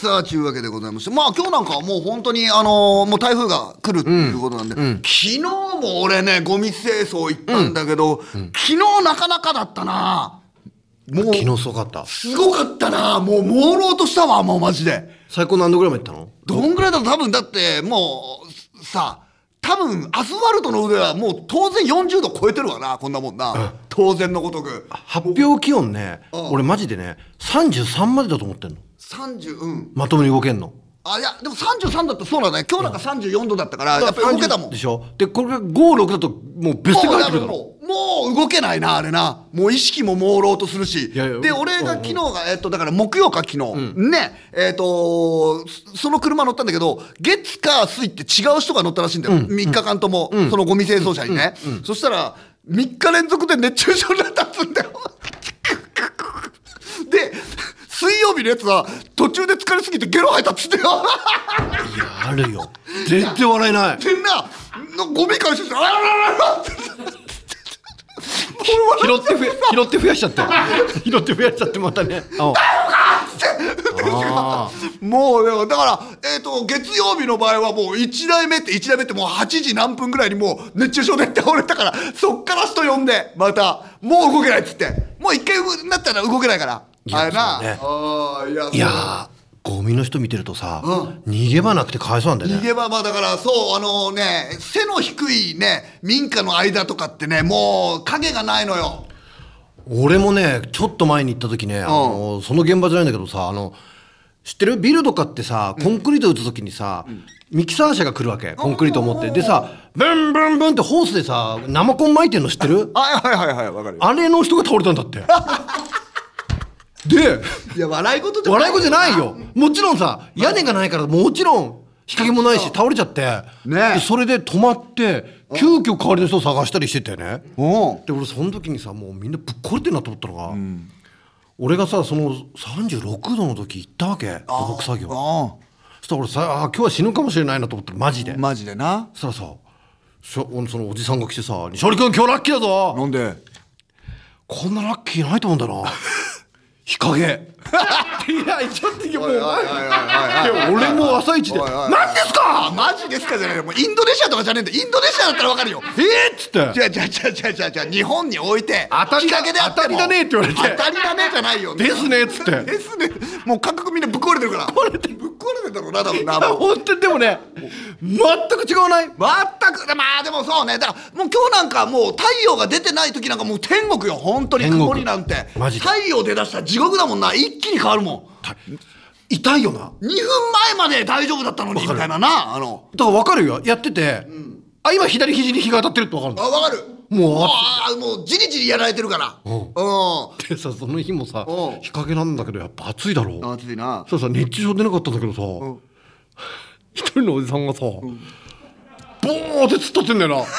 さあ、ちゅうわけでございまして、まあ今日なんかはもう本当に、あのーもう台風が来るっていうことなんで、昨日も俺ね、ゴミ清掃行ったんだけど、昨日なかなかだったな。もう、昨日すごかった。すごかったな。もう朦朧としたわ、もうマジで。最高何度ぐらいまで行ったの？どんぐらいだろう多分だって、もう、さ、多分アスファルトの上はもう当然40度超えてるわな、こんなもんな。当然のごとく。発表気温ねうん。俺マジでね33までだと思ってんの30、うん。まともに動けんの？あ、いや、でも33だったそうなんだね。今日なんか34度だったから、やっぱり動けたもん。で。しょ？でこれが56だともう別世界入ってくるだろ？もうもう動けないなあれな。もう意識も朦朧とするし。いやいやで俺が昨日が、えっとだから木曜か昨日、ね。えっとそその車乗ったんだけど月火水って違う人が乗ったらしいんだよ、3日間とも、そのゴミ清掃車にね、そしたら3日連続で熱中症になったっつうんだよ。で水曜日のやつは途中で疲れすぎてゲロ吐いたっつってよ。いやあるよ。全然笑えない。でんなゴミ回収してあららららって拾って拾って増やしちゃって拾って増やしちゃってまたね。ああもうだから、えー、と月曜日の場合はもう1台目って1台目ってもう8時何分ぐらいにもう熱中症で倒れたからそっから人呼んでまたもう動けないっつって。もう一回になったら動けないからあれな、ねいやいやーゴミの人見てるとさ、逃げ場なくてかわいそうなんだよね。逃げ場まあだからそうあのね背の低いね民家の間とかってねもう影がないのよ。俺もねちょっと前に行った時ね、あのその現場じゃないんだけどさあの知ってる？ビルとかってさコンクリート打つ時にさ、ミキサー車が来るわけ。コンクリートを持って。でさブンブンブンってホースでさ生コン巻いてんの知ってる？はいはいはいはいわかるあれの人が倒れたんだって でいや笑い事じゃ笑い事じゃないよ。もちろんさ屋根がないからもちろん日陰もないし倒れちゃって、ね。でそれで止まって急遽代わりの人を探したりしててね、うん。で俺その時にさもうみんなぶっ壊れてるなと思ったのが、俺がさその36度の時行ったわけ。土木作業。あそしたら俺さあー今日は死ぬかもしれないなと思ったらマジで、あマジでな。そしたらさしょそのおじさんが来てさ「西織君今日ラッキーだぞなんでこんなラッキーないと思うんだよな日陰。いやちょっとも俺も朝一で「おいおい何ですか？あマジですかじゃないよ。もうインドネシアとかじゃねえんだ。インドネシアだったらわかるよ。えっ!」っつって。じゃあじゃあじゃあじゃあじゃあじゃあ日本に置いて当たりだ日陰で当たりだねって言われて当たりだねじゃないよですねっつってですねもう感覚みんなぶっ壊れてるからぶっ壊れてぶっ壊れてんだろうな多分本当にでもね全く違わない全くまあでもそうねだからもう今日なんかもう太陽が出てない時なんかもう天国よ本当に曇りなんて太陽出だしたら地獄だもんな。一気に変わるもん。痛いよな。2分前まで大丈夫だったのにみたいななあの。だから分かるよ。やってて、あ今左肘に日が当たってるって分かるんだあわかる。もうあもうじりじりやられてるから。うん。でさその日もさうん。日陰なんだけどやっぱ暑いだろう。暑いな。そうさ熱中症出なかったんだけどさ、一人のおじさんがさ、ボーって突っ立ってんだよな。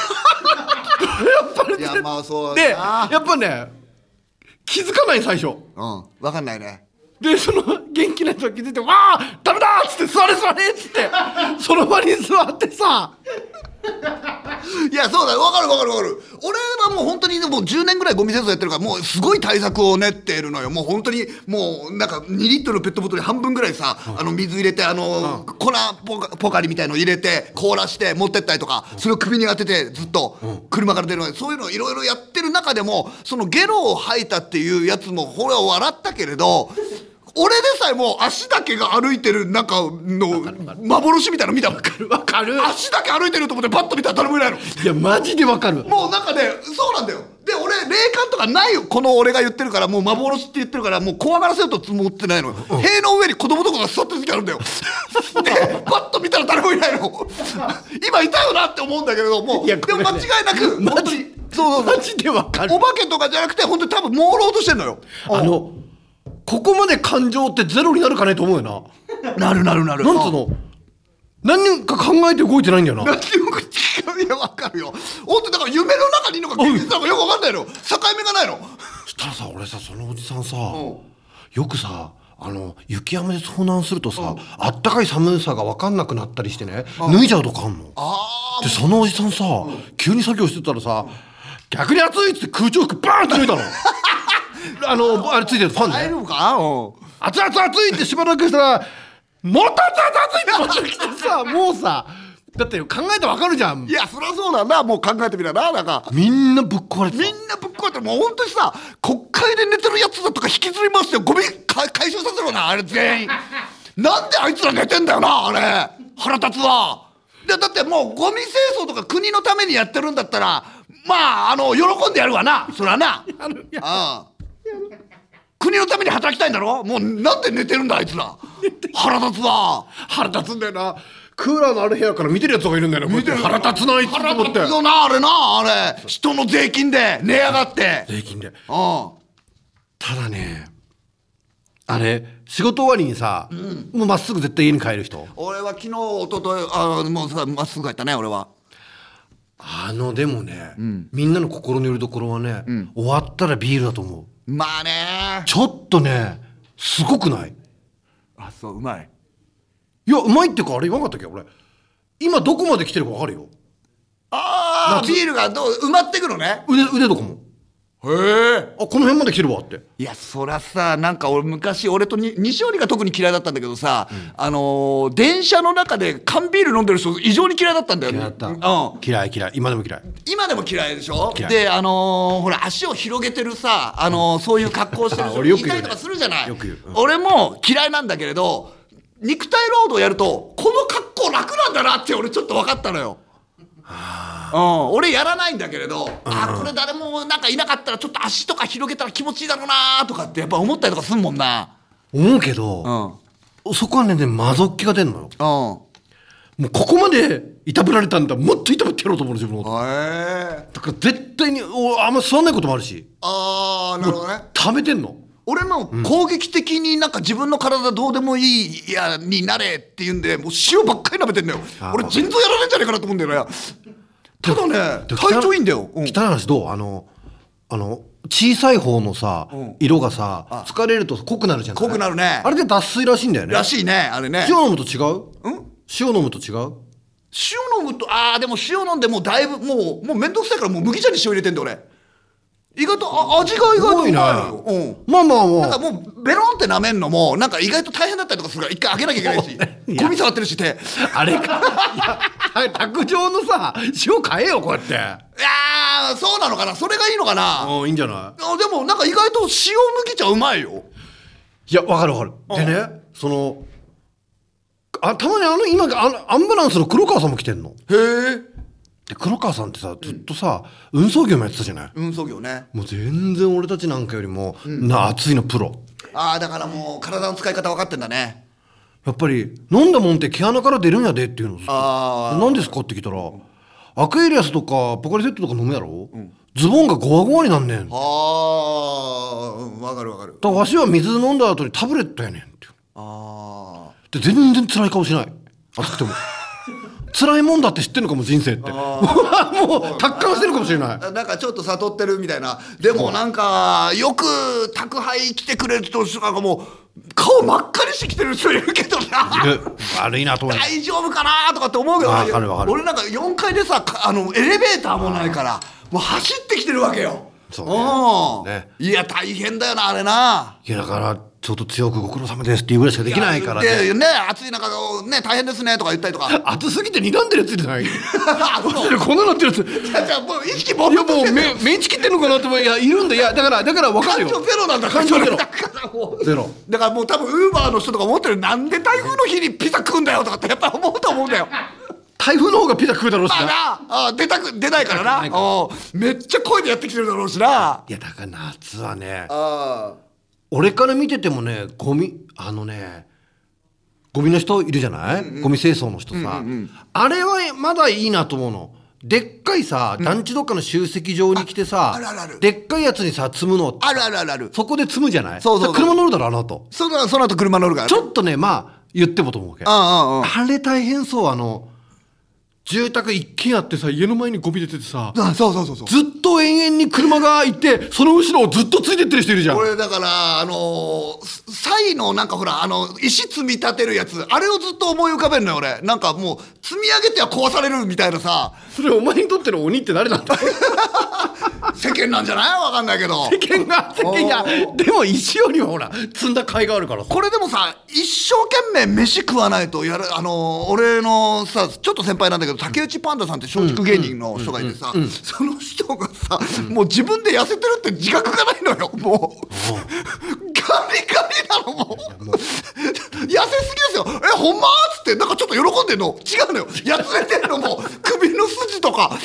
いやまあそうでやっぱね気づかない最初うん分かんないねでその元気な人が気づいて「わあダメだ!」っつって「座れ座れ!」っつってその場に座ってさ いやそうだ分かる分かる分かる。俺はもう本当にもう10年ぐらいゴミ清掃やってるからもうすごい対策を練っているのよ。もう本当にもうなんか2リットルのペットボトルに半分ぐらいさ、あの水入れてあの、粉ポカポカリみたいの入れて凍らして持ってったりとかそれを首に当ててずっと車から出るのでそういうのをいろいろやってる中でもそのゲロを吐いたっていうやつもこれは笑ったけれど俺でさえもう足だけが歩いてる中の幻みたいなの見たもんわかる。足だけ歩いてると思ってパッと見たら誰もいないのいやマジでわかる。もうなんかねそうなんだよ。で俺霊感とかないよ。この俺が言ってるからもう幻って言ってるからもう怖がらせようと思ってないの塀の上に子供とかが座ってる時あるんだよ。でパッと見たら誰もいないの。今いたよなって思うんだけれどもね。でも間違いなくマジそうそうマジでわかる。お化けとかじゃなくて本当に多分朦朧としてんのよ。あのここまで感情ってゼロになるかねと思うよな。なるなるなる。なんつうの？何か考えて動いてないんだよな。何にも違ういやわかるよ。本当にだから夢の中にいるのか現実なのかよくわかんないの。境目がないの。そしたらさ俺さそのおじさんさん。よくさあの雪山で遭難するとさあったかい寒さが分かんなくなったりしてね脱いじゃうとかあんの。あでそのおじさんさ急に作業してたらさ逆に暑いっつって空調服バーンって脱いだの あのあれついてるファンね。あ会えるのか？うん。熱々熱いってしばらくしたらまたたたついてまた来てさ もうさ。だって考えてわかるじゃん。いやそりゃそうだ。なもう考えてみりゃななんか。みんなぶっ壊れてた。みんなぶっ壊れてもう本当にさ国会で寝てるやつだとか引きずり回してゴミか回収させろなあれ全員。なんであいつら寝てんだよなあれ。腹立つわ。でだってもうゴミ清掃とか国のためにやってるんだったらまああの喜んでやるわな。そりゃな ああ国のために働きたいんだろ？もうなんで寝てるんだあいつら。腹立つわ。腹立つんだよな。クーラーのある部屋から見てるやつがいるんだよな見てる。腹立つなあいつと腹思って。立つよなあれなあれ。人の税金で値上がって。税金で。うん。ただねあれ仕事終わりにさ、もうまっすぐ絶対家に帰る人？俺は昨日一昨日あもうさまっすぐ帰ったね俺はあのでもね、みんなの心のよりどころはね、終わったらビールだと思う。まあね。ちょっとねすごくない？あそううまい。いやうまいっていうかあれ言わなかったっけ？俺。今どこまで来てるか分かるよ。ああビールがどう埋まってくのね。腕腕とかもへえ。あこの辺まで来てるわって。いやそらさなんか俺昔俺とに西織が特に嫌いだったんだけどさ、あのー電車の中で缶ビール飲んでる人異常に嫌いだったんだよね。嫌いだった、うん。嫌い嫌い。今でも嫌い。今でも嫌いでしょ？嫌い。であのーほら足を広げてるさ、あのーそういう格好してる あ人俺よく言う。ねいとかするじゃない？よく言う。うん。俺も嫌いなんだけれど肉体労働やるとこの格好楽なんだなって俺ちょっと分かったのよ。うん、俺やらないんだけれど、あこれ誰もなんかいなかったらちょっと足とか広げたら気持ちいいだろうなとかってやっぱ思ったりとかすんもんな。思うけど、うん。そこはねね魔族気が出んのよ。うん。もうここまでいたぶられたんだもっといたぶってやろうと思うの自分のだから絶対におあんま座んないこともあるし。ああなるほどね。食べてんの。俺も攻撃的になんか自分の体どうでもいいやになれって言うんでもう塩ばっかり舐めてんだよ。俺腎臓やられんじゃねえかなと思うんだよねただねで体調いいんだよ、うん。汚い話どう？あのあの小さい方のさ、ん。色がさ疲れると濃くなるじゃん濃くなるね。あれで脱水らしいんだよね。らしいねあれね。塩飲むと違う？うん？塩飲むと違う？塩飲むとああでも塩飲んでもうだいぶもうもう面倒くさいからもう麦茶に塩入れてんだよ俺。意外とあ味が意外とうまいのよ、うん。まあまあまあ。なんかもうベロンって舐めんのもなんか意外と大変だったりとかするから一回開けなきゃいけないし。ゴミ触ってるし手。あれか卓上のさ塩買えよこうやって。いやーそうなのかな。それがいいのかな。うんいいんじゃない？あでもなんか意外と塩麦茶うまいよ。いやわかるわかる。でねそのあたまにあの今あのアンバランスの黒川さんも来てんの。へえで黒川さんってさずっとさ、運送業もやってたじゃない？運送業ね。もう全然俺たちなんかよりも、な熱いのプロ。ああだからもう体の使い方分かってんだねやっぱり飲んだもんって毛穴から出るんやでっていうのあ何ですかって聞いたらアクエリアスとかポカリセットとか飲むやろ、ズボンがゴワゴワになんねん。だあ。あうん分かる分かる。からわしは水飲んだ後にタブレットやねんってあで全然辛い顔しない。熱くても。辛いもんだって知ってんのかも人生って。もう達観してるかもしれない。あなんかちょっと悟ってるみたいな。でもなんかよく宅配来てくれる人なんかもう顔真っ赤にしてきてる人いるけどな。で悪いなと思大丈夫かなとかって思うけどわかるわかる。俺なんか4階でさかあのエレベーターもないからもう走ってきてるわけよ。そうね。うん。ね。いや大変だよなあれな。いやだからちょっと強くご苦労様ですっていうぐらいしかできないからね。でね暑い中ね大変ですねとか言ったりとか熱すぎて睨んでるやつじゃない？こんななってるやつ。じゃもう意識持いやもう目目ちきってんのかなって思いやいるんだ。いやだからだから分かるよ。感情ゼロなんだ感情ゼロ。だからもうゼロだからもう多分ウーバーの人とか思ってるなんで台風の日にピザ食うんだよとかってやっぱ思うと思うんだよ。台風の方がピザ食うだろうしな。まあなあ出たく出ないからな。なめっちゃ声でやってきてるだろうしな。いやだから夏はねあ俺から見ててもねゴミあのねゴミの人いるじゃない、ゴミ清掃の人さ、あれはまだいいなと思うの。でっかいさ、団地どっかの集積場に来てさああるあるでっかいやつにさ積むのあるあるあるある。そこで積むじゃない？そうそう。車乗るだろあの後。そのその後車乗るからちょっとねまあ言ってもと思うけ。どうんうんうんあれ大変そうあの住宅一軒あってさ家の前にゴミ出ててさあそうそうそうそう。ずっと延々に車がいてその後ろをずっとついてってる人いるじゃん。俺だからあのーサイのなんかほらあの石積み立てるやつ。あれをずっと思い浮かべるのよ俺。なんかもう積み上げては壊されるみたいなさ。それお前にとっての鬼って誰なんだ？世間なんじゃない？わかんないけど。世間が世間いやでも石よりはほら積んだ甲斐があるからさ。これでもさ一生懸命飯食わないとやるあの俺のさちょっと先輩なんだけど竹内パンダさんって松竹芸人の人がいてさその人がさもう自分で痩せてるって自覚がないのよもう。ガリガリなのもう。痩せすぎですよ。えほんま？っつってなんかちょっと喜んでんの。違うのよ。やつれてんのも首の筋とか。痩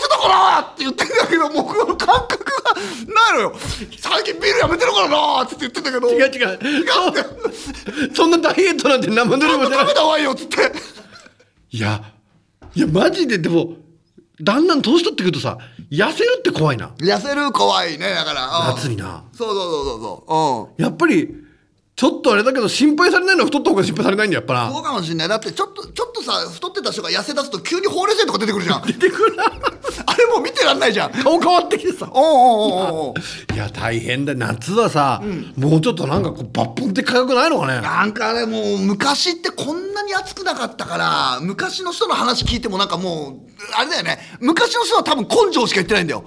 せたからって言ってんだけどもうこの感覚がないのよ。最近ビールやめてるからなって言ってんだけど。違う違う。違うそんなダイエットなんて生ぬるい。もじゃない食べた方がいいよっつっていやいやマジででもだんだん年取ってくるとさ痩せるって怖いな。痩せる怖いねだから。うん。夏にな。そうそうそうそうそう。うん。やっぱりちょっとあれだけど心配されないのは太った方が心配されないんだよやっぱな。そうかもしんない。だってちょっとちょっとさ太ってた人が痩せ出すと急にほうれい線とか出てくるじゃん。出てくるな。あれもう見てらんないじゃん。顔変わってきてさ。おうおうおうおう。いや大変だ。夏はさ、もうちょっとなんかこう抜本的価格ないのかね。なんかねもう昔ってこんなに暑くなかったから昔の人の話聞いてもなんかもうあれだよね。昔の人は多分根性しか言ってないんだよ。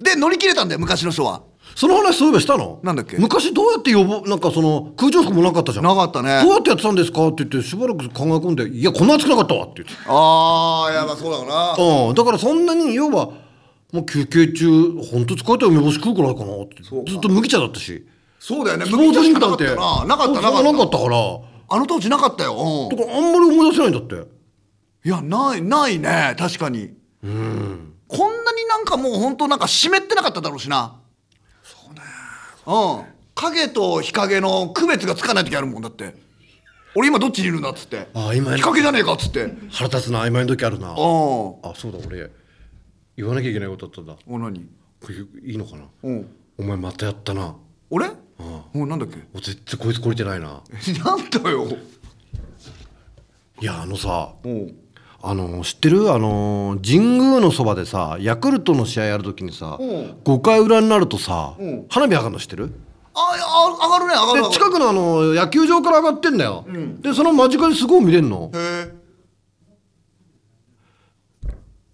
で乗り切れたんだよ昔の人はその話そういえばしたの？なんだっけ？昔どうやって予防なんかその空調服もなかったじゃん。なかったね。どうやってやってたんですか？って言ってしばらく考え込んで「いやこんな暑くなかったわ」って言ってああいやまあそうだろうな。うん。だからそんなに要はもう休憩中本当疲れたら梅干し食うくらいかなって。ずっと麦茶だったし。そうだよね。スポーツドリンクなんてなかったよななかったなかっかったからた。あの当時なかったよ、うん。だからあんまり思い出せないんだって。いやないないね確かに。こんなになんかもう本当なんか湿ってなかっただろうしな。そうん。影と日陰の区別がつかない時あるもんだって。俺今どっちにいるんだっつって。あ今日陰じゃねえかっつって。腹立つな曖昧な時あるな。うん。あそうだ俺言わなきゃいけないことあった。んだお何？これいいのかな？うん。お前またやったな。俺？うん。なんだっけ？お絶対こいつ懲りてないな。なんだよ。いやあのさうんあの知ってる？あの神宮のそばでさヤクルトの試合やるときにさうん。5回裏になるとさうん。花火上がるの知ってる？ああ上がるね上がるで近くのあの野球場から上がってんだよ、でその間近ですごい見れんの。へえ。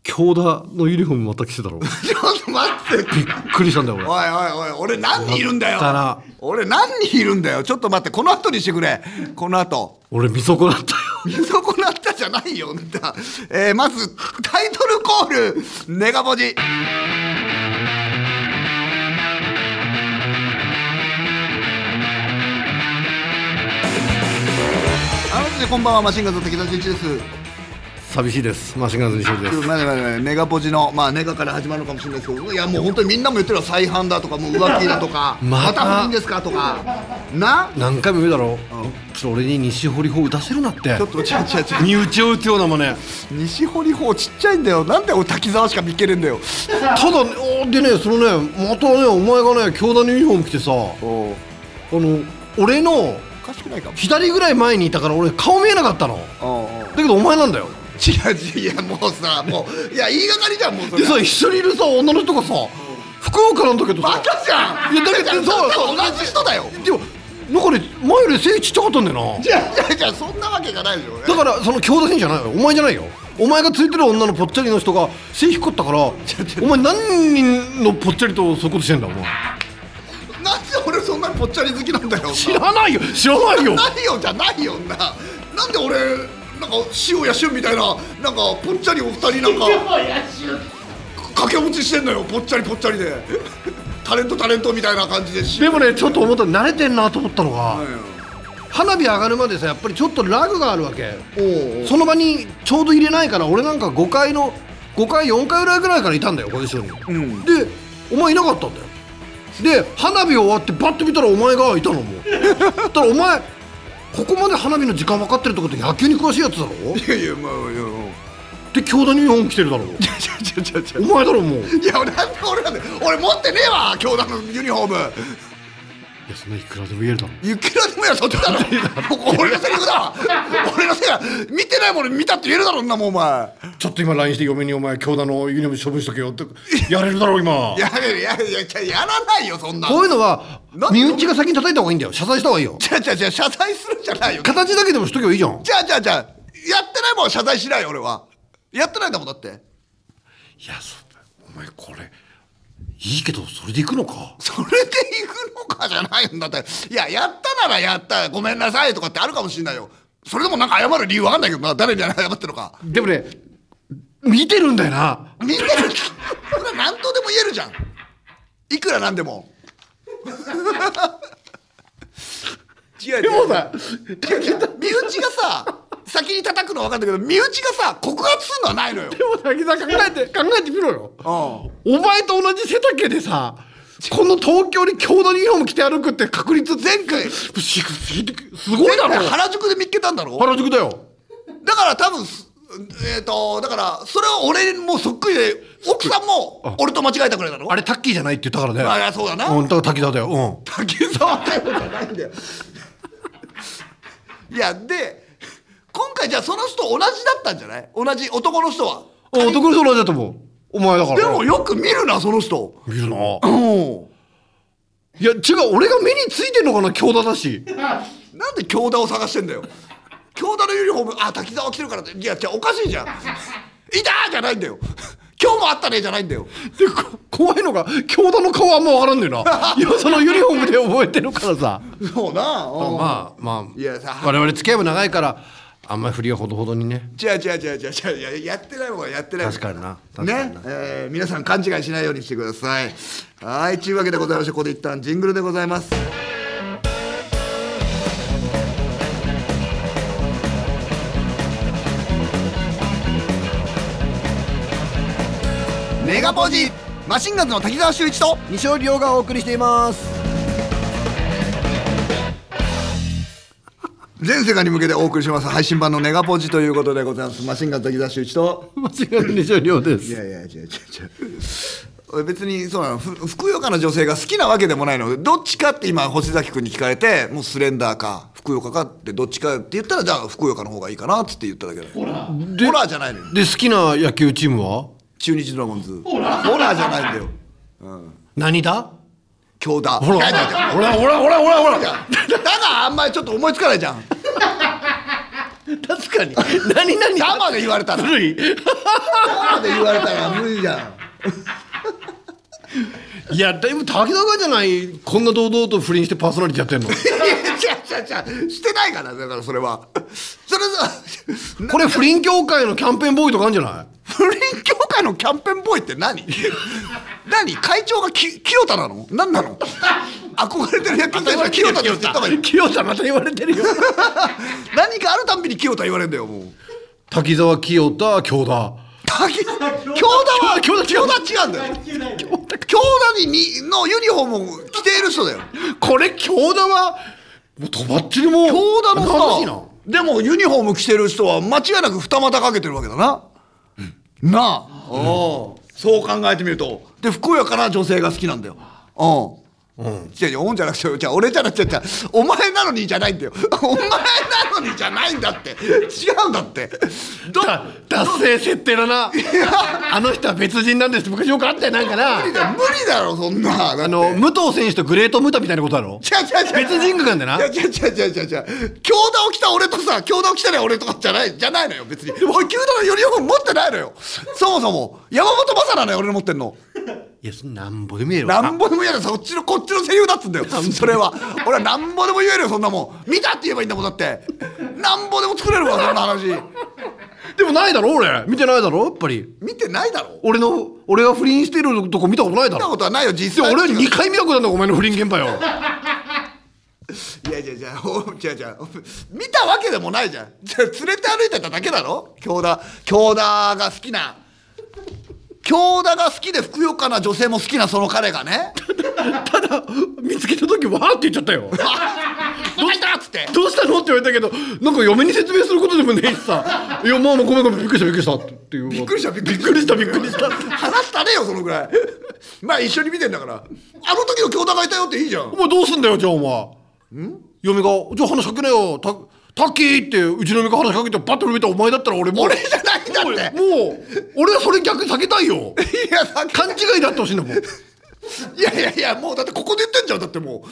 京田のユニフォームまた着てたろ。び っちょっと待って。くりしたんだよ俺。おいおいおい俺何人いるんだよ。俺何人いるんだよ。ちょっと待ってこの後にしてくれ。この後。俺見損なったよ見損なったじゃないよだ、えー、まずタイトルコール。ネガポジ。あのこんばんは。マシンガンズの滝田純一です。寂しいです。マシンガンズ西尾です。まだまだネガポジのまあネガから始まるのかもしれないですけどいやもう本当にみんなも言ってるよ再販だとかもう浮気だとか また？不倫ですかとか。な？何回も言うだろ、ちょっと俺に西堀法打たせるなって。ちょっと違う違う違う身内を打つような真似。西堀法ちっちゃいんだよ。なんで俺滝沢しか見っけれんだよ。ただおでねそのねまたねお前がね京田のユニフォーム着てさあおの俺のおかしくないかも。左ぐらい前にいたから俺顔見えなかったの。だけどお前なんだよ違う違ういやもうさもういや言いがかりじゃんもうそれでさ一緒にいるさ女の人がさ福岡なんだけどバさカじゃん。いやだけどそうそう同じ人だよ。でもなんかね前より背ちっちゃかったんだよな。じゃあじゃあじゃあそんなわけがないでしょだからその京田選手じゃないよ。お前じゃないよお前がついてる女のぽっちゃりの人が背低かったから お前何人のぽっちゃりとそういうことしてんだお前。なんで俺そんなにぽっちゃり好きなんだよ知らないよ知らないよ。ないよじゃないよななんで俺なんか塩や旬みたいななんかぽっちゃりお二人なんか掛け持ちしてんのよぽっちゃりぽっちゃりで。タレントタレントみたいな感じででもねちょっと思った慣れてんなと思ったのが花火上がるまでさやっぱりちょっとラグがあるわけ。その場にちょうど入れないから俺なんか5回の5回4回ぐらいぐらいからいたんだよご一緒に、ん。でお前いなかったんだよ。で花火終わってバッと見たらお前がいたのも だからお前ここまで花火の時間分かってるってこと野球に詳しいやつだろ？いやいやまあいやで京田に日本来てるだろ？ちょちょちょお前だろもう。いや俺なんで俺なんで俺持ってねえわ京田のユニフォームやそんないくらでも言えるだろいくらでもやそっちだろ。俺のセリフだわ俺のセリフ見てないもの見たって言えるだろんなもんお前。ちょっと今 LINE して嫁にお前。京田のユニフォーム処分しとけよって。やれるだろ今。やれるやれるやややらないよそんなこういうのはなん身内が先に叩いた方がいいんだよ。謝罪した方がいいよ。じゃあじゃあじゃあ謝罪するんじゃないよ。形だけでもしとけばいいじゃん。じゃあじゃあじゃあやってないもん謝罪しないよ俺は。やってないんだもんだって。いやそうお前これいいけどそれで行くのか？それで行くのかじゃないんだって。いややったならやったごめんなさいとかってあるかもしれないよ。それでもなんか謝る理由わかんないけどな。誰に謝ってるのか。でもね見てるんだよな。見てる。それは何とでも言えるじゃん。いくらなんでも。違うでもさ身内がさ先に叩くのは分かんないけど身内がさ告発するのはないのよ。でも滝沢考えて考えてみろよ。うん。お前と同じ背丈でさこの東京に郷土のユニフォーム着て歩くって確率前回すすごいだろ。原宿で見っけたんだろ？原宿だよ。だから多分すえっ、とだからそれは俺もそっくりで奥さんも俺と間違えたくらいだろあれタッキーじゃないって言ったからね。あいやそうだな、うんだから滝沢だよ。竹沢だよじゃないんだよ。いやで今回じゃあその人同じだったんじゃない？同じ男の人は？うん男の人同じだと思う。お前だから。でもよく見るなその人。見るな。うん。いや違う俺が目についてんのかな京田だし。なんで京田を探してんだよ。京田のユニフォームあ滝沢来てるからって。いやじゃあおかしいじゃん。いたーじゃないんだよ。今日もあったねじゃないんだよ。でこ怖いのが京田の顔あんま分からんねんな。いやそのユニフォームで覚えてるからさ。そうな。うん。まあまあいやさ我々付き合いも長いからあんまり振りはほどほどにね。違う違う違う違う違う。いややってないもんはやってないもん。確かにな。確かにね、えー皆さん勘違いしないようにしてください。はい。というわけでございましてここで一旦ジングルでございます。メガポージマシンガンズの滝沢秀一と西尾亮がお送りしています全世界に向けてお送りします配信版のネガポジということでございます。マシンガンズ滝沢秀一と。間違いない西尾亮ですいやいや違う違う違う俺別にそうなの。ふふくよかな女性が好きなわけでもないのでどっちかって今星崎君に聞かれてもうスレンダーかふくよかかってどっちかって言ったらじゃあふくよかの方がいいかなっつって言っただけだホラーホラーじゃないのよ。で好きな野球チームは？中日ドラゴンズ。ホラーホラーじゃないんだよ。何だ？京田ほらいやいやいやほらほらほらほらほら。だからあんまりちょっと思いつかないじゃん。確かに。何何生で言われたら。古い生で言われたら無理じゃん。いやだいぶ滝沢じゃないこんな堂々と不倫してパーソナリティやってんの？いや違う違う違うしてないからだからそれは。それさこれ不倫協会のキャンペーンボーイとかあるんじゃない？不倫協会のキャンペーンボーイって何？何？会長がき清田なの？何なの？憧れてる野球選手は清田ですって言った方がいい。清田。また言われてるよ。何かあるたんびに清田言われるんだよもう。滝沢清田京田。滝 京田は京田京田違うんだよ。京田ににのユニフォームを着ている人だよ。これ京田はもうとばっちりもう京田のさでもユニフォーム着てる人は間違いなく二股かけてるわけだな、なあ、そう考えてみると。でふくよかな女性が好きなんだよ。うん。うん、違う違う、おんじゃなくて、じゃあ俺じゃなくて、じゃあお前なのにじゃないんだよ。お前なのにじゃないんだって。違うんだって。どだ達成設定だなあの人は別人なんですって昔よくあったよなんかな無理だ無理だろ、そんな。あの武藤選手とグレートムタみたいなことだろ違う違う違う。別人格なんだよないや違う違う違う違う違う。京田を着た俺とさ、京田を着たら俺とかじゃない、じゃないのよ、別に。俺、京田のユニフォーム持ってないのよ。そもそも。山本昌なのよ、俺の持ってんの。いやなんぼで見えるなんぼでも言える。そっちのこっちのセリフだっつうんだよ。それは。俺はなんぼでも言えるよそんなもん。見たって言えばいいんだもんだって。なんぼでも作れるわそんな話。でもないだろ俺。見てないだろやっぱり。見てないだろ。俺の俺が不倫してるとこ見たことないだ見たろことはないよ実際で俺は2回見たことあるんだお前の不倫現場よ。いやいやいやお違う違う。見たわけでもないじゃん。連れて歩いてただけだろ。京田京田が好きな京田が好きでふくよかな女性も好きなその彼がね。ただ見つけた時わーって言っちゃったよ「どうした?」っつっって。どうしたのって言われたけどなんか嫁に説明することでもねえしさ「いやまあまあごめんごめんびっくりしたびっくりした」っていうびっくりしたびっくりした。びっくりした話したねよそのぐらい。まあ一緒に見てんだから。あの時の兄弟がいたよっていいじゃん。お前どうすんだよじゃあお前。嫁が「じゃあ話しかけなよたタッキー」ってうちの嫁が話しかけてパッと見たらお前だったら俺もう俺じゃないんだって。もう俺はそれ逆に避けたいよ。いやさ勘違いだってほしいんだもん。いやいやいやもうだってここで言ってんじゃんだってもう。こ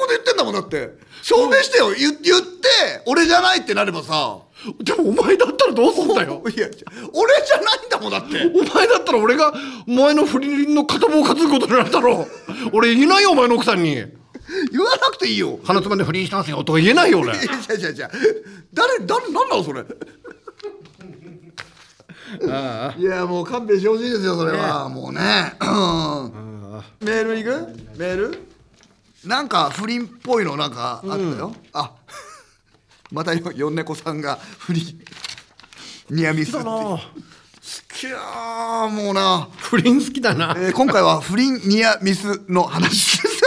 こで言ってんだもんだって。証明してよ。言言って俺じゃないってなればさ。でもお前だったらどうすんだよ。いや俺じゃないんだもんだって。お前だったら俺がお前の不倫の片棒を担ぐことになるだろう。俺言えないよお前の奥さんに言わなくていいよ。鼻つまんで不倫したんすよとか言えないよ俺。いやいやいや誰誰なんそれ。いやもう勘弁してほしいですよそれは、もうね。メールいく？メール？なんか不倫っぽいのなんかあったよ、あ。またよよんねこさんが不倫。ニアミスって好きやーもうな、不倫好きだな。えー今回は不倫ニアミスの話です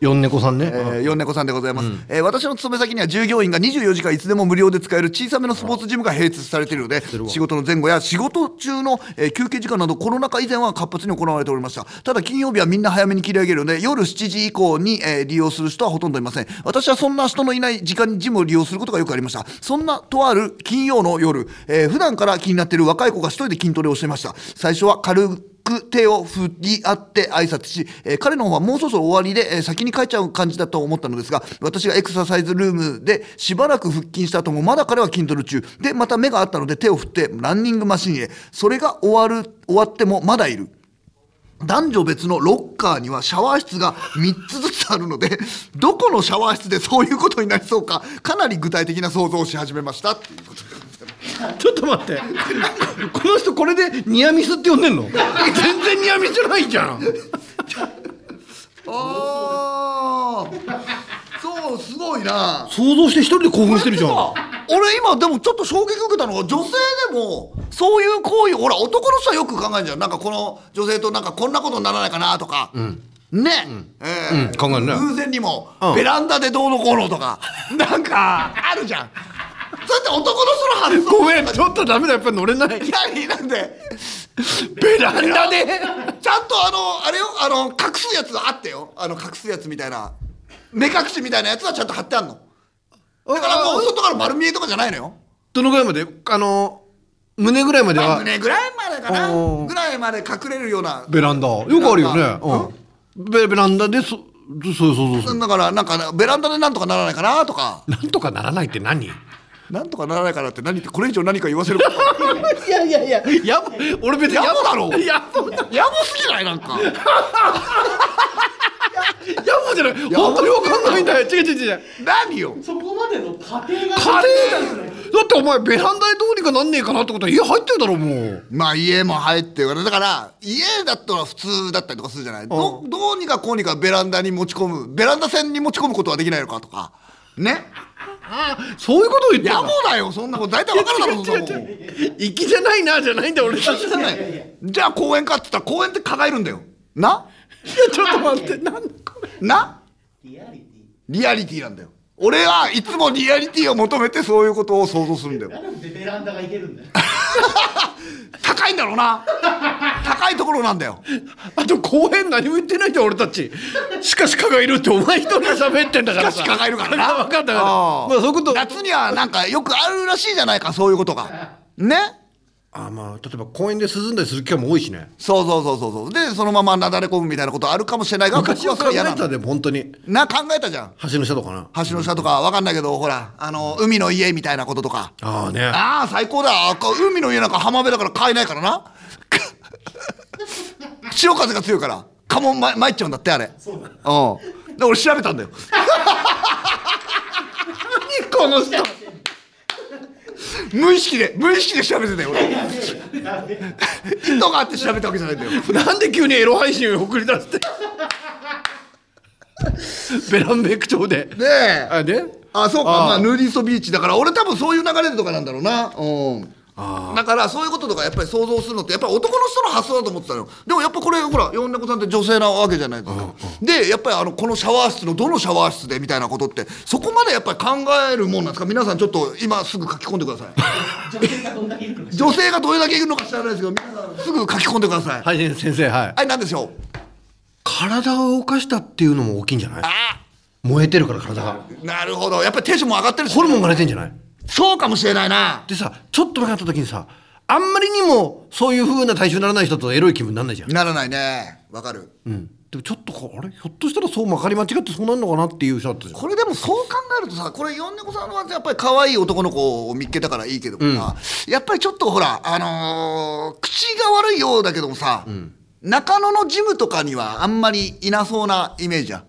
四猫さんね、えー、ヨンネコさんでございます、えー私の勤め先には従業員が24時間いつでも無料で使える小さめのスポーツジムが併設されているので仕事の前後や仕事中の、えー休憩時間などコロナ禍以前は活発に行われておりました。ただ金曜日はみんな早めに切り上げるので夜7時以降に、えー利用する人はほとんどいません。私はそんな人のいない時間にジムを利用することがよくありました。そんなとある金曜の夜、えー普段から気になっている若い子が一人で筋トレをしていました。最初は軽く手を振り合って挨拶し、えー彼の方はもうそろそろ終わりで、えー先に帰っちゃう感じだと思ったのですが私がエクササイズルームでしばらく腹筋した後もまだ彼は筋トレ中。でまた目があったので手を振ってランニングマシンへ。それが終わる終わってもまだいる。男女別のロッカーにはシャワー室が3つずつあるのでどこのシャワー室でそういうことになりそうかかなり具体的な想像をし始めました。っていうことで。ちょっと待って。この人これでニアミスって呼んでんの？全然ニアミスじゃないじゃん。ああそうすごいな。想像して一人で興奮してるじゃん。俺今でもちょっと衝撃受けたのが女性でもそういう行為ほら男の人はよく考えるじゃん。なんかこの女性となんかこんなことにならないかなとか、ね、えー。うん考えるね。偶然にも、うんベランダでどうのこうのとか。なんかあるじゃんそうやって男の人の発想ごめんちょっとダメだやっぱ乗れない。何なんで？ベランダで。ちゃんとあのあれよ？あの隠すやつがあってよ。あの隠すやつみたいな。目隠しみたいなやつはちゃんと貼ってあんの。だからもう外から丸見えとかじゃないのよ。どのぐらいまで？あの胸ぐらいまでまあは胸ぐらいまでかな。ぐらいまで隠れるような。ベランダ。よくあるよね。うん。ベベランダでそそうそうそうそう。だからなんかベランダでなんとかならないかなとか。なんとかならないって何？いなんとかならないかなって何ってこれ以上何か言わせること。やいやいや。やぼ俺別に野暮だろ。やぼ。だ野暮すぎないなんか。野暮じゃない。本当にわかんないんだよ。違う違う違う。何よ。そこまでの過程がカレーだってお前ベランダでどうにかなんねえかなってことは家入ってるだろもう。まあ家も入ってるから。だから家だったら普通だったりとかするじゃない。どどうにかこうにかベランダに持ち込む。ベランダ線に持ち込むことはできないのかとか。ねそういうことを言ってん野だ暮だよそんなこと。大体わかるだろそんなもん。粋じゃないなじゃないんだよ俺たちいやじゃあ公園かって言ったら公園って蚊がいるんだよ。な？ちょっと待ってなん？だこれな？リアリティ。リアリティなんだよ。俺はいつもリアリティを求めてそういうことを想像するんだよ。なんでベランダがいけるんだよ 高いんだろうな。高いところなんだよ。あと公園何も言ってないじゃん俺たちしかし蚊がいるってお前一人で喋ってんだからさ。しかし蚊がいるからな。分かった分かった。ああまあそういうこと。夏にはなんかよくあるらしいじゃないかそういうことが。ね？あまあ例えば公園で涼んだりする機会も多いしね。そうそうそうそうそう。でそのままなだれ込むみたいなことあるかもしれないが昔は考えたでも本当に。な考えたじゃん。橋の下とかな。橋の下とかわかんないけどほらあの海の家みたいなこととか。ああね。ああ最高だ。あこ海の家なんか浜辺だから買えないからな。潮風が強いからカモンま参っちゃうんだってあれ。そうなの。うん。で俺調べたんだよ。何この人無意識で無意識で調べてたよ俺。意図があって調べたわけじゃないんだよ。なんで急にエロ配信を送り出して。ベランベク調で。ねえ。あで？あそうか。まあヌーディストビーチだから俺多分そういう流れとかなんだろうな。うんだからそういうこととかやっぱり想像するのってやっぱり男の人の発想だと思ってたのよ。でもやっぱこれほら四猫さんって女性なわけじゃないですか、でやっぱりあのこのシャワー室のどのシャワー室でみたいなことってそこまでやっぱり考えるもんなんですか？皆さんちょっと今すぐ書き込んでください。女性がどんだけいるのか女性がどれだけいるのか知らないですけど皆さんすぐ書き込んでください。はい先生はい。はい何でしょう？体を動かしたっていうのも大きいんじゃない？あ燃えてるから体が。なるほど。やっぱりテンションも上がってるしホルモンが出てんじゃない？そうかもしれないな。でさちょっと前になった時にさあんまりにもそういう風な体重にならない人とエロい気分にならないじゃん、ならないね。わかる。うん、でもちょっとこうあれ？ひょっとしたらそうまかり間違ってそうなるのかなっていう人だったじゃん。これでもそう考えるとさこれ四猫さんはやっぱり可愛い男の子を見っけたからいいけどもさ、やっぱりちょっとほらあのー口が悪いようだけどもさ、中野のジムとかにはあんまりいなそうなイメージじゃん。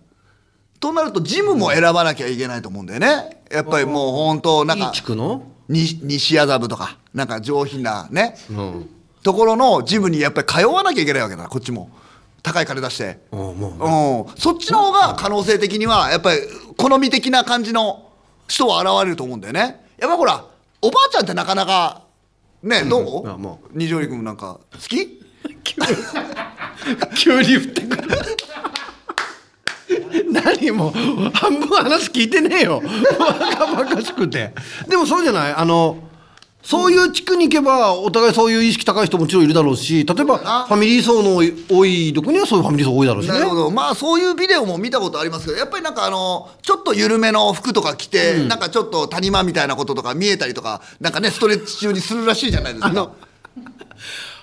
となるとジムも選ばなきゃいけないと思うんだよね。やっぱりもう本当なんか地区の？に西麻布とかなんか上品なね、うん。ところのジムにやっぱり通わなきゃいけないわけだこっちも。高い金出して。ああもううん、そっちの方が可能性的にはやっぱり好み的な感じの人は現れると思うんだよね。やっぱほらおばあちゃんってなかなかねどう、二条陸もなんか好き？急に 振ってくる何もう半分話聞いてねえよ。バカバカしくて。でもそうじゃない？あのそういう地区に行けばお互いそういう意識高い人もちろんいるだろうし例えばフなァミリー層の多いとこにはそういうファミリー層多いだろうしね。なるほど。まあそういうビデオも見たことありますけどやっぱりなんかあのちょっと緩めの服とか着て、なんかちょっと谷間みたいなこととか見えたりとかなんかねストレッチ中にするらしいじゃないですか。あの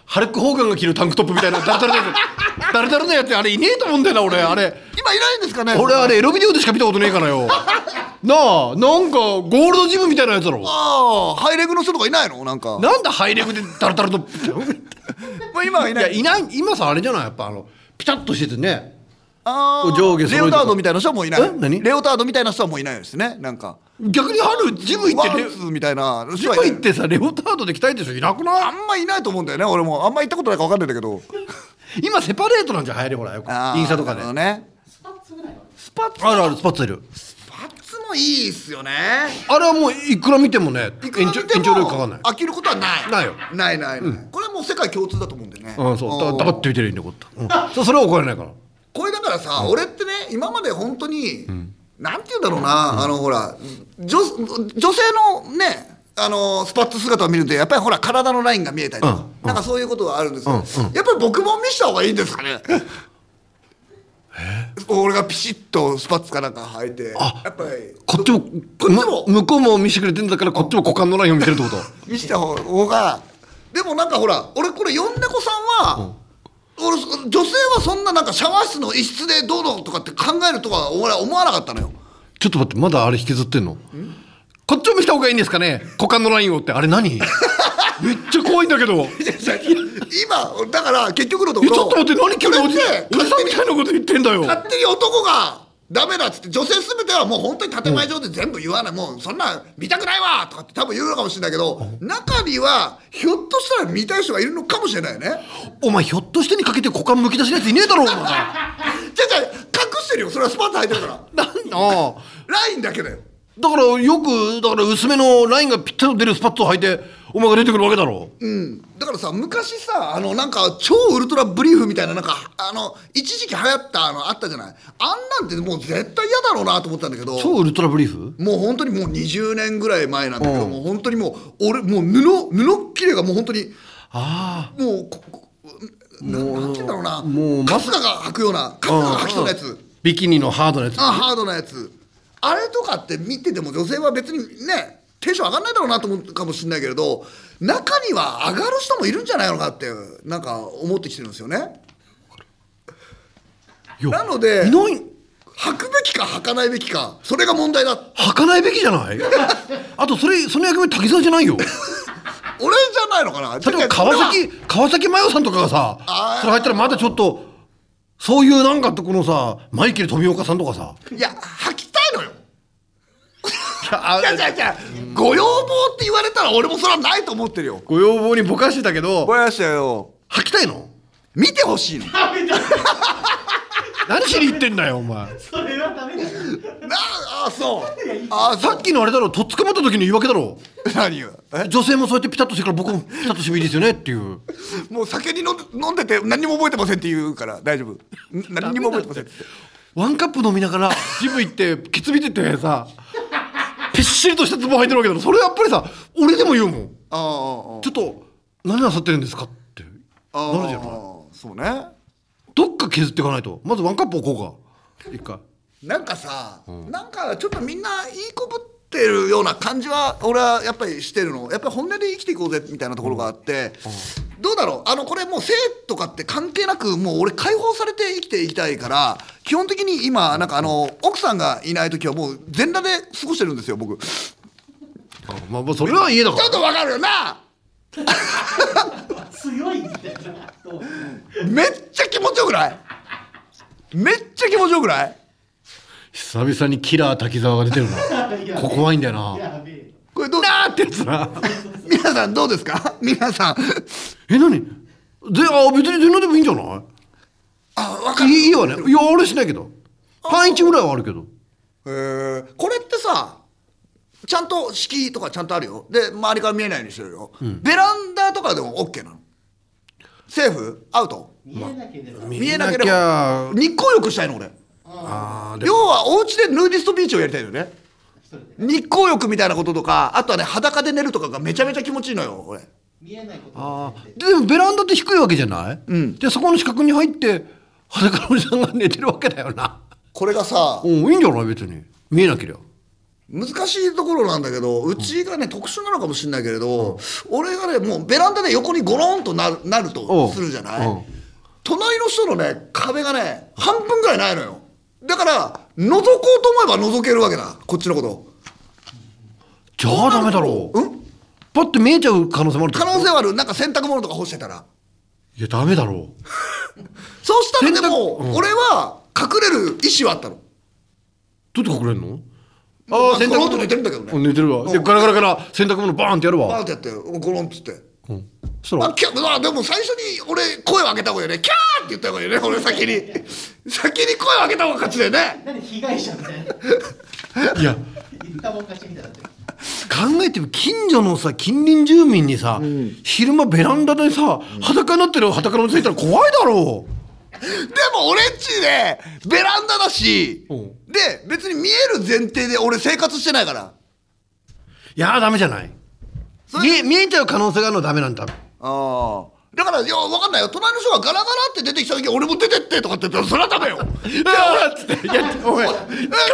ハルク・ホーガンが着るタンクトップみたいなダルダルのやつダルダルのやつあれいねえと思うんだよな俺あれ。今いないんですかね俺あれエロビデオでしか見たことねえからよ。なあなんかゴールドジムみたいなやつだろ。ああハイレグの人とかいないの？なんか。なんだハイレグでダルダルと。今はいい。ないやいない今さあれじゃない？やっぱあのピタッとしててね上下レオタードみたいな人はもういない。え何？レオタードみたいな人はもういないですねなんか。逆に春ジム行ワってレンツーみたいなジム行ってさレオタードで着たいでしょいなくない？あんまいないと思うんだよね俺も。あんま行ったことないか分かんないんだけど。今セパレートなんじゃん流行りほらよインスタとかで。ね。スパッツぐらいは。スパッツ？あるあるスパッツいる。パッツもいいっすよね。あれはもういくら見てもねいくら見ても延長延長料金かかんない。飽きることはない。ないよ。ないないない、これはもう世界共通だと思うんだよね。うんそう。だん。黙って見てるいいんだよこうやって。うん。そそれは怒られないからこれだからさ、俺ってね今まで本当に、なんて言うんだろうな、あのほら女女性のねあのスパッツ姿を見るとやっぱりほら体のラインが見えたりとか、うん。なんかそういうことがあるんですけど、やっぱり僕も見した方がいいんですかね。俺がピシッとスパッツかなんか履いてあやっぱりこっちもこっちもむ向こうも見せてくれてんだからこっちも股間のラインを見てるってこと？見せた方がでもなんかほら俺これ四猫さんは、俺女性はそんななんかシャワー室の一室でどうのとかって考えるとは俺は思わなかったのよ。ちょっと待ってまだあれ引きずってんの？こっちを見せた方がいいんですかね？股間のラインをって。あれ何？めっちゃ怖いんだけど。今だから結局のところえちょっと待って何急におじさんみたいなこと言ってんだよ。勝手に男がダメだっつって女性すべてはもう本当に建前上で全部言わない、もうそんな見たくないわとかって多分言うのかもしれないけど、中にはひょっとしたら見たい人がいるのかもしれないよね。お前ひょっとしてにかけて股間むき出しのやついねえだろお前。じゃあじゃあ隠してるよ。それはスパッツ履いてるから。なんあラインだけだよだからよくだから薄めのラインがぴったりと出るスパッツを履いてお前が出てくるわけだろ。うん、だからさ昔さあのなんか超ウルトラブリーフみたいななんかあの一時期流行ったあのあったじゃない。あんなんてもう絶対嫌だろうなと思ったんだけど。超ウルトラブリーフ？もう本当にもう20年ぐらい前なんだけど、うん。もう本当にもう俺もう布布切れがもう本当にあもうここななんて言うんだろうな。もうま春日が履くような春日が履きそうなやつ。ビキニのハードなやつ。あハードなやつあれとかって見てても女性は別にねテンション上がんないだろうなと思うかもしれないけれど中には上がる人もいるんじゃないのかってなんか思ってきてるんですよね。なのでいない。履くべきか履かないべきかそれが問題だ。履かないべきじゃない？あとそれその役目滝沢じゃないよ。俺じゃないのかな？例えば川崎川崎麻世さんとかがさそれ入ったらまだちょっとそういうなんかとこのさマイケル富岡さんとかさ。いや履いやいやいやいやご要望って言われたら俺もそれはないと思ってるよ。ご要望にぼかしてたけどぼやしたよ。履きたいの？見てほしいの。何しに行ってんだよお前。それはダメだよ。なあそう。あさっきのあれだろ。とっ捕まった時の言い訳だろ。何よ？え？女性もそうやってピタッとしてから僕もピタッとしてもいいですよねっていう。もう酒に飲んで飲んでて何にも覚えてませんって言うから大丈夫。ん何にも覚えてませんって。ワンカップ飲みながらジム行ってケツ見ててさぴっしりとしたズボン履いてるわけだろそれやっぱりさ俺でも言うもん。あああちょっと何なさってるんですかって。あなるじゃないそうね。どっか削っていかないと。まずワンカップ置こうか。一回。なんかさ、なんかちょっとみんないい子ぶってるような感じは俺はやっぱりしてるの。やっぱり本音で生きていこうぜみたいなところがあって、どうだろう？あのこれもう性とかって関係なくもう俺解放されて生きていきたいから基本的に今なんかあの奥さんがいない時はもう全裸で過ごしてるんですよ僕。ちまあまあそれは家だから。ょっとわかるよな！強いみたいなめっちゃ気持ちよくない？めっちゃ気持ちよくない？久々にキラー滝沢が出てるな。ここ怖いんだよな。これどう？なーってやつな。皆さんどうですか？皆さん。え何？であ別に全裸でもいいんじゃない？あわかる。いいわね。いやあれしないけど。パンイチぐらいはあるけど。へー。これってさちゃんと敷居とかちゃんとあるよ。で周りから見えないようにしてるよ、ベランダとかでも OK なの。セーフ？アウト？見えなければ。見えなければ。ゃ。日光浴したいの俺要はお家でヌーディストビーチをやりたいよね。日光浴みたいなこととかあとはね裸で寝るとかがめちゃめちゃ気持ちいいのよ俺。見えないことあでもベランダって低いわけじゃない、うん。でそこの四角に入って裸のおじさんが寝てるわけだよな。これがさうんいいんじゃない別に。見えなけりゃ。難しいところなんだけどうちがね特殊なのかもしれないけれど、俺がねもうベランダで横にゴロンとなるなるおとうするじゃない、うん。隣の人のね壁がね半分ぐらいないのよだから覗こうと思えば覗けるわけだ。こっちのこと。じゃあダメだろう。うん？パッて見えちゃう可能性もある可能性はある。なんか洗濯物とか干してたら。いやダメだろ そうしたらでも、洗濯うん。俺は隠れる意思はあったの。うどうやって隠れんの？まあゴロンと寝てるんだけどね。うん寝てるわ。でガラガラガラ洗濯物バーンってやるわ。バーンってやってゴロンっつって。うんそあキャまあでも最初に俺声を上げた方がいいよね。キャーって言った方がいいよね。俺先に。先に声を上げた方が勝ちだよね。何被害者みたいな。いや。言ったもん勝ちみたいになってる。考えてみ近所のさ近隣住民にさ、昼間ベランダでさ裸になってる裸のおじさんいたら怖いだろう。でも俺んちでベランダだしう。んで別に見える前提で俺生活してないから。いやダメじゃない。見え見えちゃう可能性があるのはダメなんだああだからいや分かんないよ。隣の人がガラガラって出てきた時俺も出てってとかって言ったらそれはダメよ。ああっつっていやお前え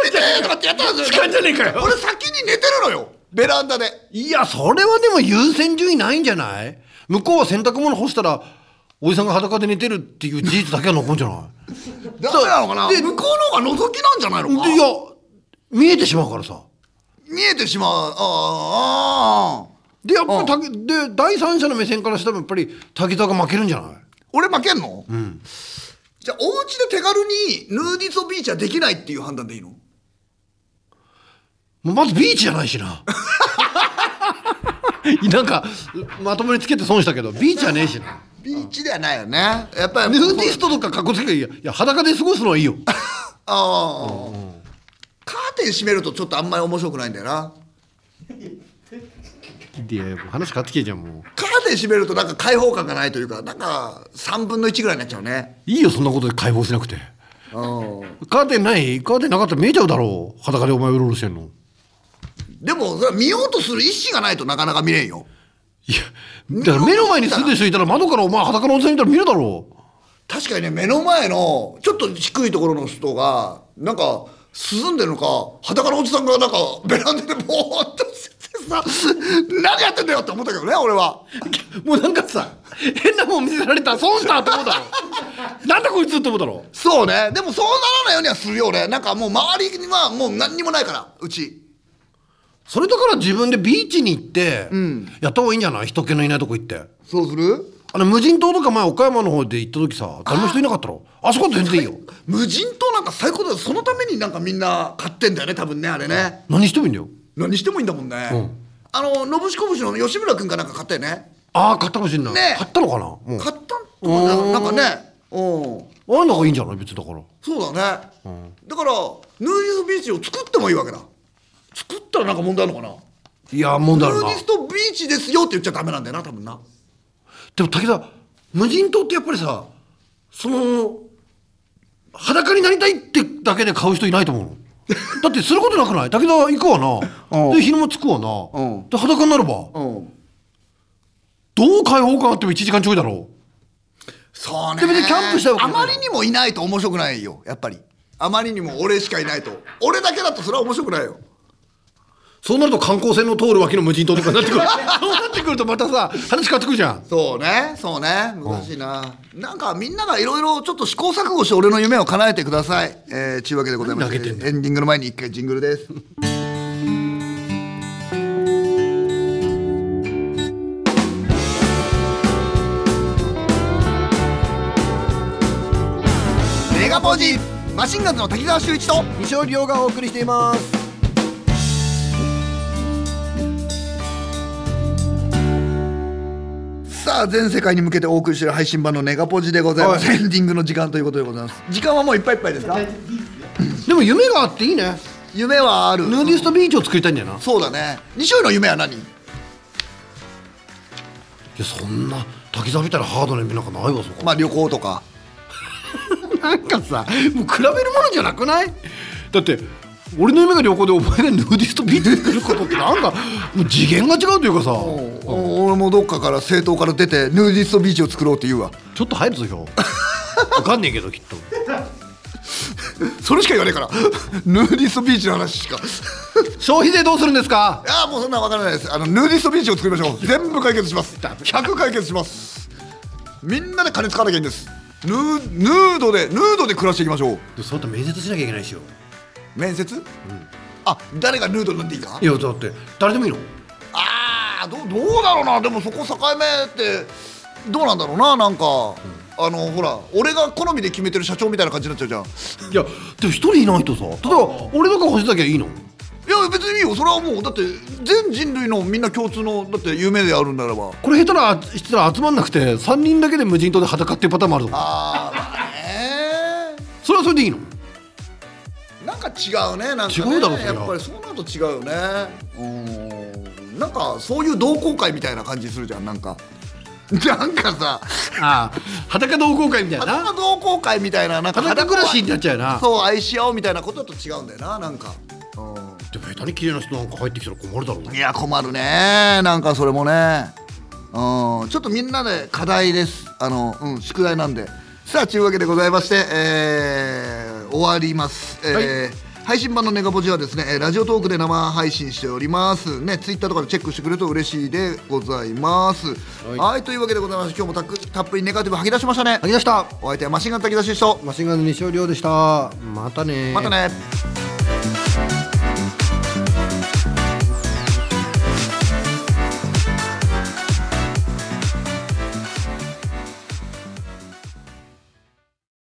出てとかってやったら痴漢じゃねえかよ。俺先に寝てるのよ。ベランダで。いやそれはでも優先順位ないんじゃない？向こうは洗濯物干したらおじさんが裸で寝てるっていう事実だけは残るんじゃない？ダメなのかな？で向こうの方が覗きなんじゃないのか？でいや見えてしまうからさ。見えてしまう。ああでやっぱりたで第三者の目線からしたらやっぱり滝沢が負けるんじゃない？俺負けんの、じゃあお家で手軽にヌーディストビーチはできないっていう判断でいいの？まずビーチじゃないしな。なんかまともにつけて損したけどビーチじゃねえしな。ビーチではないよね。やっぱりヌーディストとかかっこつけていいやいや裸で過ごすのはいいよ。ああ、カーテン閉めるとちょっとあんまり面白くないんだよないや話変わってきてんじゃんもう。カーテン閉めるとなんか開放感がないというかなんか3分の1ぐらいになっちゃうね。いいよそんなことで解放しなくて。うん。カーテンないカーテンなかったら見えちゃうだろう。裸でお前うろうろしてんの。でもそれは見ようとする意思がないとなかなか見れんよ。いやだから目の前に住んでる人いたら窓からお前裸のおじさんいたら見るだろ。う確かにね目の前のちょっと低いところの人がなんか涼んでるのか裸のおじさんがなんかベランダでぼーっとしてさ何やってんだよって思ったけどね俺は。もうなんかさ変なもん見せられたら損したって思うだろ。なんだこいつって思うだろ。そうね。でもそうならないようにはするよ俺。なんかもう周りにはもう何にもないからうち。それだから自分でビーチに行って、やった方がいいんじゃない？人気のいないとこ行って。そうする？あの無人島とか前岡山の方で行った時さ誰も人いなかったろ？あそこ全然いいよ。無人島なんか最高だよ。そのためになんかみんな買ってんだよね多分ねあれね。何してもいいんだよ。何してもいいんだもんね、うん。あののぶしこぶしの吉村君かなんか買ったよね。ああ買ったかもしれない、ね買ったのかな、うん。買ったのかななんかね。うん。あんながいいんじゃない？別にだから。そうだね、だからヌーディストビーチを作ってもいいわけだ。作ったらなんか問題あるのかな？いや問題あるな。ヌーディストビーチですよって言っちゃダメなんだよな多分なでもただ無人島ってやっぱりさその裸になりたいってだけで買う人いないと思うの。だってすることなくない？ただ行くわうん。なで昼間着くわうん。なで裸になればうん。どう開放感あっても1時間ちょいだろそうね。で別にキャンプしたあまりにもいないと面白くないよやっぱり。あまりにも俺しかいないと。俺だけだとそれは面白くないよそうなると観光船の通る脇の無人島とかになってくる。そうなってくるとまたさ話変わってくるじゃん。そうねそうね。難しいな、なんかみんながいろいろちょっと試行錯誤して俺の夢を叶えてください。えー、ちゅうわけでございましてエンディングの前に一回ジングルです。ネガポジマシンガンズの滝沢秀一と西尾亮がお送りしていますさあ全世界に向けてお送りしている配信版のネガポジでございます、エンディングの時間ということでございます。時間はもういっぱいいっぱいですか？でも夢があっていいね。夢はある。ヌーディストビーチを作りたいんだよな。いそうだね。西尾の夢は何？やそんな滝沢みたいなハードな夢なんかないわそこ。まあ旅行とか。なんかさもう比べるものじゃなくない？だって俺の夢が旅行でお前がヌーディストビーチに来ることってなんかもう次元が違うというかさ。お俺もどっかから政党から出てヌーディストビーチを作ろうって言うわ。ちょっと入るぞ今日。わかんねえけどきっと。それしか言わないから。ヌーディストビーチの話しか。消費税どうするんですか？いやもうそんなん分からないです。あのヌーディストビーチを作りましょう。全部解決します。100解決します。みんなで金使わなきゃいいんです。ヌーヌードでヌードで暮らしていきましょう。でそうやって面接しなきゃいけないしよ面接、あ誰がヌードになっていいか？いやだって誰でもいいの。ああどうどうだろうな。でもそこ境目ってどうなんだろうな。なんか、あのほら俺が好みで決めてる社長みたいな感じになっちゃうじゃん。いやでも一人いないとさ。例えば俺とか星だけいいの。いや別にいいよ。それはもうだって全人類のみんな共通のだって夢であるんだからば。これ下手なしたら集まんなくて3人だけで無人島で裸っていうパターンもあるぞ。ああまあね。それはそれでいいの。なんか違うねなんかね。違うだろやっぱりそうなると違うよね。うん。なんかそういう同好会みたいな感じするじゃんなんか。なんかさ。ああ裸同好会みたいな？裸同好会みたいななんか裸暮らしになっちゃうよなそう愛し合おうみたいなことだと違うんだよななんか、うでも下手に綺麗な人なんか入ってきたら困るだろうん、いや困るね。なんかそれもね。うん。ちょっとみんなで課題です。あの、うん、宿題なんで。さあというわけでございまして、えー終わります、えー配信版のネガポジはですねえーラジオトークで生配信しております。ねツイッターとかでチェックしてくれると嬉しいでございます。はい、というわけでございまして今日もたっくたっぷりネガティブ吐き出しましたね。吐き出した。お相手はマシンガン滝田しと。マシンガンズ西尾亮でした。またねまたね